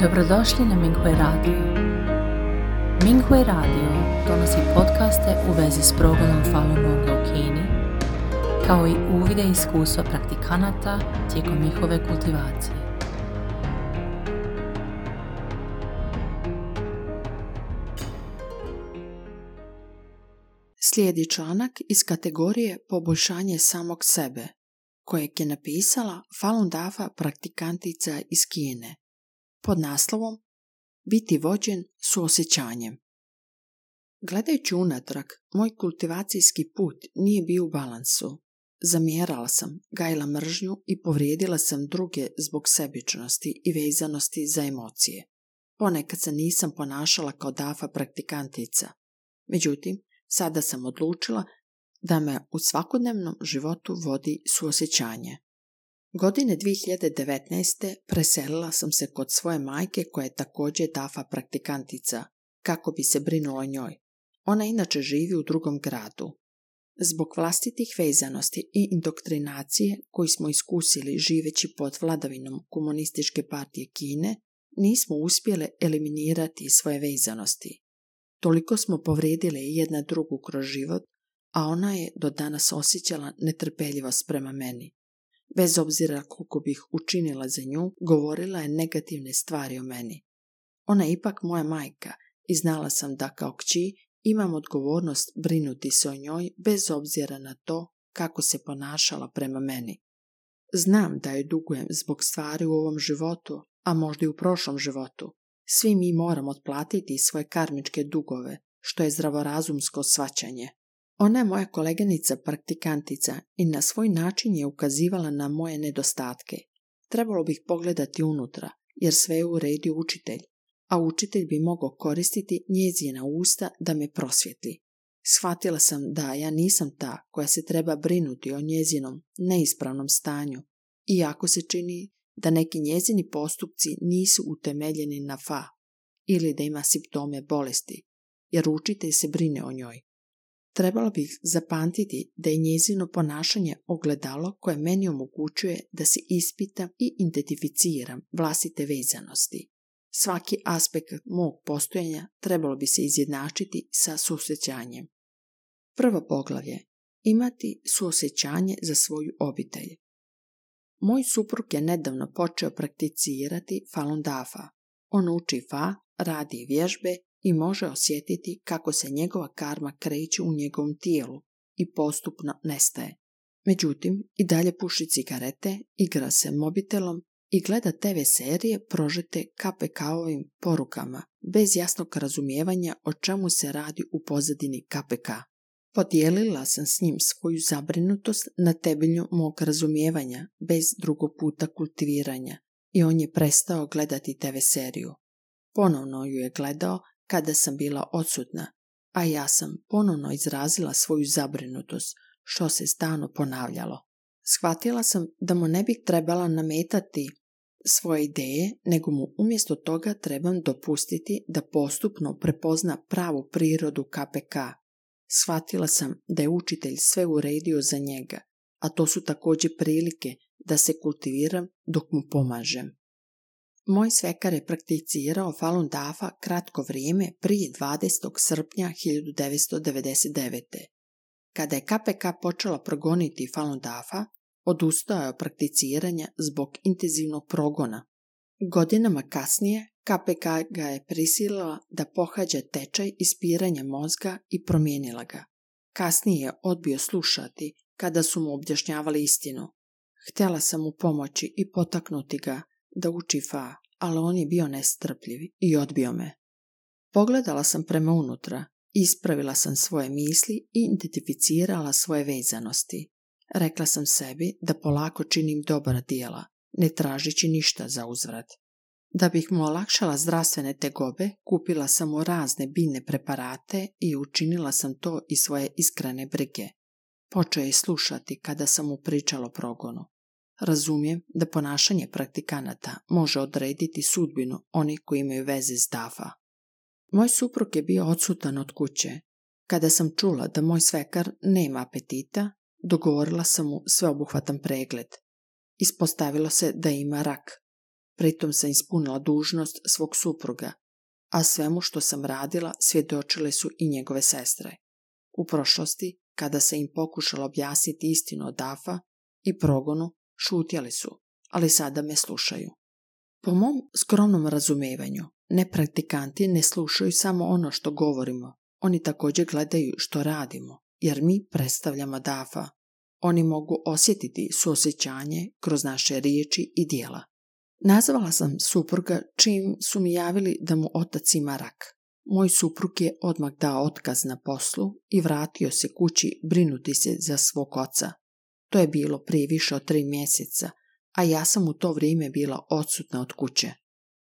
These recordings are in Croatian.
Dobrodošli na Minghui Radio. Minghui Radio donosi podcaste u vezi s progledom Falun Gonga u Kini, kao i uvide iskustva praktikanata tijekom njihove kultivacije. Slijedi članak iz kategorije Poboljšanje samog sebe, kojeg je napisala Falun Dafa praktikantica iz Kine, pod naslovom Biti vođen osjećanjem. Gledajući unatrag, moj kultivacijski put nije bio u balansu. Zamjerala sam, gajila mržnju i povrijedila sam druge zbog sebičnosti i vezanosti za emocije. Ponekad se nisam ponašala kao dafa praktikantica. Međutim, sada sam odlučila da me u svakodnevnom životu vodi suosjećanje. Godine 2019. preselila sam se kod svoje majke koja je također DAFA praktikantica, kako bi se brinula o njoj. Ona inače živi u drugom gradu. Zbog vlastitih vezanosti i indoktrinacije koju smo iskusili živeći pod vladavinom komunističke partije Kine, nismo uspjele eliminirati svoje vezanosti. Toliko smo povrijedile jedna drugu kroz život, a ona je do danas osjećala netrpeljivost prema meni. Bez obzira koliko bih učinila za nju, govorila je negativne stvari o meni. Ona je ipak moja majka i znala sam da kao kći imam odgovornost brinuti se o njoj bez obzira na to kako se ponašala prema meni. Znam da joj dugujem zbog stvari u ovom životu, a možda i u prošlom životu. Svi mi moramo otplatiti svoje karmičke dugove, što je zdravorazumsko svaćanje. Ona je moja koleginica praktikantica i na svoj način je ukazivala na moje nedostatke. Trebalo bih pogledati unutra, jer sve je uredio učitelj, a učitelj bi mogao koristiti njezina usta da me prosvjetli. Shvatila sam da ja nisam ta koja se treba brinuti o njezinom neispravnom stanju, iako se čini da neki njezini postupci nisu utemeljeni na fa ili da ima simptome bolesti, jer učitelj se brine o njoj. Trebalo bih zapamtiti da je njezino ponašanje ogledalo koje meni omogućuje da se ispitam i identificiram vlastite vezanosti. Svaki aspekt mog postojanja trebalo bi se izjednačiti sa susjećanjem. Prvo poglavlje. Imati suosjećanje za svoju obitelj. Moj suprug je nedavno počeo prakticirati Falun Dafa. On uči Fa, radi vježbe i može osjetiti kako se njegova karma kreće u njegovom tijelu i postupno nestaje. Međutim, i dalje puši cigarete, igra se mobitelom i gleda TV serije prožete KPK-ovim porukama, bez jasnog razumijevanja o čemu se radi u pozadini KPK. Podijelila sam s njim svoju zabrinutost na temelju mog razumijevanja, bez drugog puta kultiviranja, i on je prestao gledati TV seriju. Ponovno ju je gledao kada sam bila odsutna, a ja sam ponovno izrazila svoju zabrinutost, što se stalno ponavljalo. Shvatila sam da mu ne bih trebala nametati svoje ideje, nego mu umjesto toga trebam dopustiti da postupno prepozna pravu prirodu KPK. Shvatila sam da je učitelj sve uredio za njega, a to su također prilike da se kultiviram dok mu pomažem. Moj svekar je prakticirao Falun Dafa kratko vrijeme prije 20. srpnja 1999. Kada je KPK počela progoniti Falun Dafa, odustao je od prakticiranja zbog intenzivnog progona. Godinama kasnije KPK ga je prisilila da pohađa tečaj ispiranja mozga i promijenila ga. Kasnije je odbio slušati kada su mu objašnjavali istinu. Htjela sam mu pomoći i potaknuti ga da uči fa, ali on je bio nestrpljiv i odbio me. Pogledala sam prema unutra, ispravila sam svoje misli i identificirala svoje vezanosti. Rekla sam sebi da polako činim dobra dijela, ne tražići ništa za uzvrat. Da bih mu olakšala zdravstvene tegobe, kupila sam mu razne biljne preparate i učinila sam to i svoje iskrene brige. Počeo je slušati kada sam mu pričalo progonu. Razumijem da ponašanje praktikanata može odrediti sudbinu onih koji imaju veze s DAFA. Moj suprug je bio odsutan od kuće. Kada sam čula da moj svekar nema apetita, dogovorila sam mu sveobuhvatan pregled. Ispostavilo se da ima rak. pritom sam ispunila dužnost svog supruga, a svemu što sam radila svjedočile su i njegove sestre. U prošlosti, kada se im pokušala objasniti istinu od Dafa i progonu, šutjeli su, ali sada me slušaju. Po mom skromnom razumevanju, nepraktikanti ne slušaju samo ono što govorimo, oni također gledaju što radimo, jer mi predstavljamo Dafa. Oni mogu osjetiti suosjećanje kroz naše riječi i dijela. Nazvala sam supruga čim su mi javili da mu otac ima rak. Moj suprug je odmah dao otkaz na poslu i vratio se kući brinuti se za svog oca. To je bilo prije više od tri mjeseca, a ja sam u to vrijeme bila odsutna od kuće.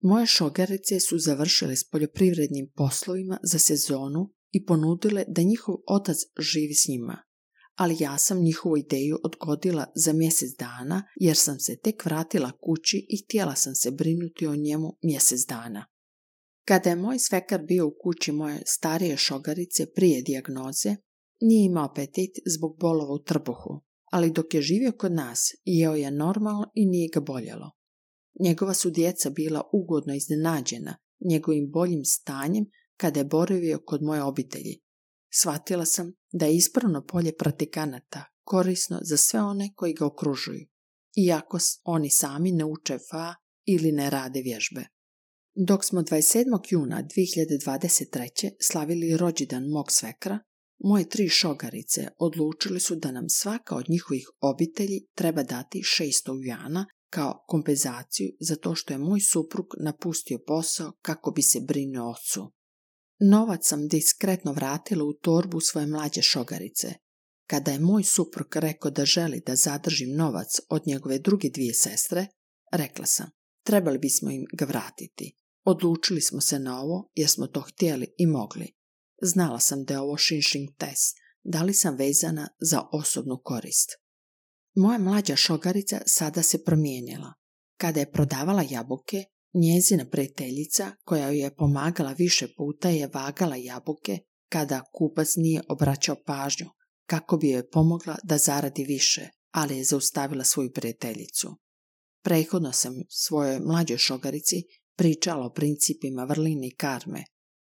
Moje šogarice su završile s poljoprivrednim poslovima za sezonu i ponudile da njihov otac živi s njima. Ali ja sam njihovu ideju odgodila za mjesec dana jer sam se tek vratila kući i htjela sam se brinuti o njemu mjesec dana. Kada je moj svekar bio u kući moje starije šogarice prije dijagnoze, nije imao apetit zbog bolova u trbuhu, ali dok je živio kod nas, jeo je normalno i nije ga boljelo. Njegova su djeca bila ugodno iznenađena njegovim boljim stanjem kada je boravio kod moje obitelji. Shvatila sam da je ispravno polje pratikanata korisno za sve one koji ga okružuju, iako oni sami ne uče fa ili ne rade vježbe. Dok smo 27. juna 2023. slavili rođendan mog svekra, moje tri šogarice odlučili su da nam svaka od njihovih obitelji treba dati 600 jana kao kompenzaciju za to što je moj suprug napustio posao kako bi se brinuo ocu. Novac sam diskretno vratila u torbu svoje mlađe šogarice. Kada je moj suprug rekao da želi da zadržim novac od njegove druge dvije sestre, rekla sam, trebali bismo im ga vratiti. Odlučili smo se na ovo jer smo to htjeli i mogli. Znala sam da je ovo šinšing test, da li sam vezana za osobnu korist. Moja mlađa šogarica sada se promijenila. Kada je prodavala jabuke, njezina prijateljica koja joj je pomagala više puta je vagala jabuke kada kupac nije obraćao pažnju kako bi joj pomogla da zaradi više, ali je zaustavila svoju prijateljicu. Prethodno sam svojoj mlađoj šogarici pričala o principima vrline i karme,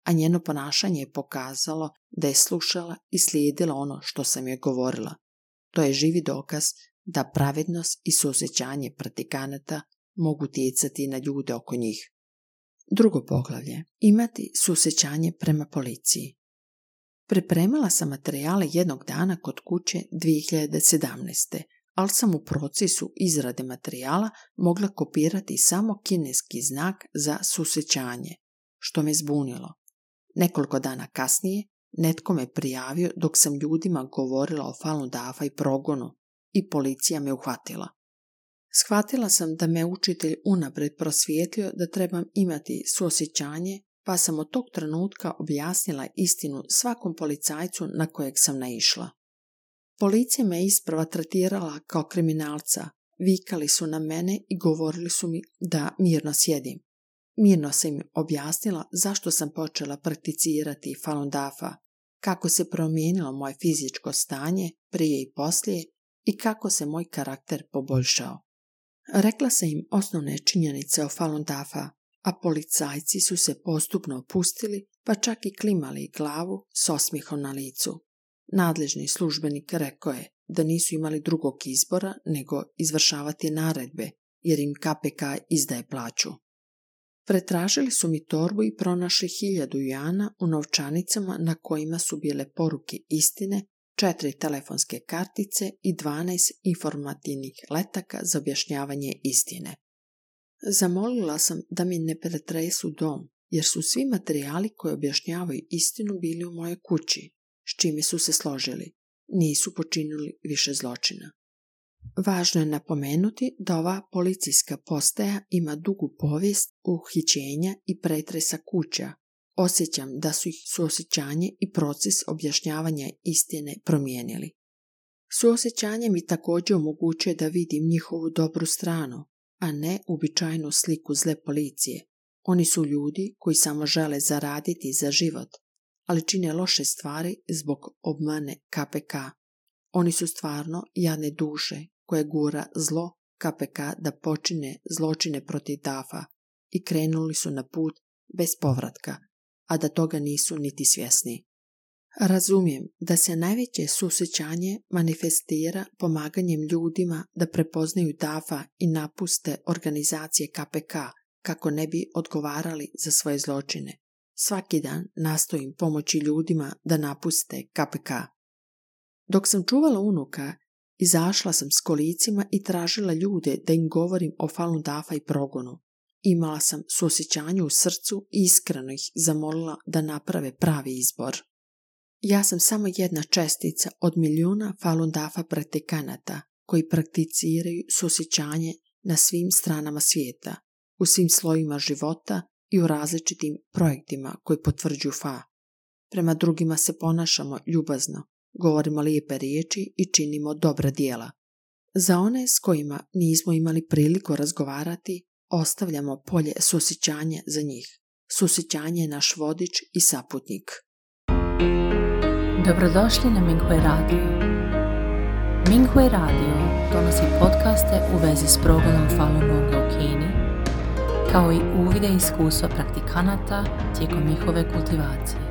a njeno ponašanje je pokazalo da je slušala i slijedila ono što sam joj govorila. To je živi dokaz da pravednost i suosjećanje pratikanata mogu tjecati na ljude oko njih. Drugo poglavlje. Imati susjećanje prema policiji. Pripremila sam materijale jednog dana kod kuće 2017. ali sam u procesu izrade materijala mogla kopirati samo kineski znak za susjećanje, što me zbunilo. Nekoliko dana kasnije netko me prijavio dok sam ljudima govorila o Falun Dafa i progonu i policija me uhvatila. Shvatila sam da me učitelj unapred prosvijetlio da trebam imati suosjećanje, pa sam od tog trenutka objasnila istinu svakom policajcu na kojeg sam naišla. Policija me isprva tretirala kao kriminalca, vikali su na mene i govorili su mi da mirno sjedim. Mirno sam im objasnila zašto sam počela prakticirati Falun Dafa, kako se promijenilo moje fizičko stanje prije i poslije i kako se moj karakter poboljšao. Rekla sam im osnovne činjenice o Falun Dafa, a policajci su se postupno opustili, pa čak i klimali glavu s osmihom na licu. Nadležni službenik rekao je da nisu imali drugog izbora nego izvršavati naredbe, jer im KPK izdaje plaću. Pretražili su mi torbu i pronašli hiljadu jana u novčanicama na kojima su bile poruke istine četiri telefonske kartice i 12 informativnih letaka za objašnjavanje istine. Zamolila sam da mi ne pretresu dom, jer su svi materijali koji objašnjavaju istinu bili u mojoj kući, s čime su se složili. Nisu počinili više zločina. Važno je napomenuti da ova policijska postaja ima dugu povijest uhićenja i pretresa kuća Osjećam da su ih suosjećanje i proces objašnjavanja istine promijenili. Suosjećanje mi također omogućuje da vidim njihovu dobru stranu, a ne uobičajenu sliku zle policije. Oni su ljudi koji samo žele zaraditi za život, ali čine loše stvari zbog obmane KPK. Oni su stvarno jadne duše koje gura zlo KPK da počine zločine protiv DAFA i krenuli su na put bez povratka, a da toga nisu niti svjesni. Razumijem da se najveće susjećanje manifestira pomaganjem ljudima da prepoznaju DAFA i napuste organizacije KPK kako ne bi odgovarali za svoje zločine. Svaki dan nastojim pomoći ljudima da napuste KPK. Dok sam čuvala unuka, izašla sam s kolicima i tražila ljude da im govorim o Falun Dafa i progonu. Imala sam susjećanje u srcu i iskreno ih zamolila da naprave pravi izbor. Ja sam samo jedna čestica od milijuna Falun Dafa praktikanata koji prakticiraju susjećanje na svim stranama svijeta, u svim slojima života i u različitim projektima koji potvrđuju Fa. Prema drugima se ponašamo ljubazno, govorimo lijepe riječi i činimo dobra dijela. Za one s kojima nismo imali priliku razgovarati, ostavljamo polje susjećanja za njih. Susjećanje je naš vodič i saputnik. Dobrodošli na Minghui Radio. Minghui Radio donosi podcaste u vezi s progledom Falun Gonga u Kini, kao i uvide iskustva praktikanata tijekom njihove kultivacije.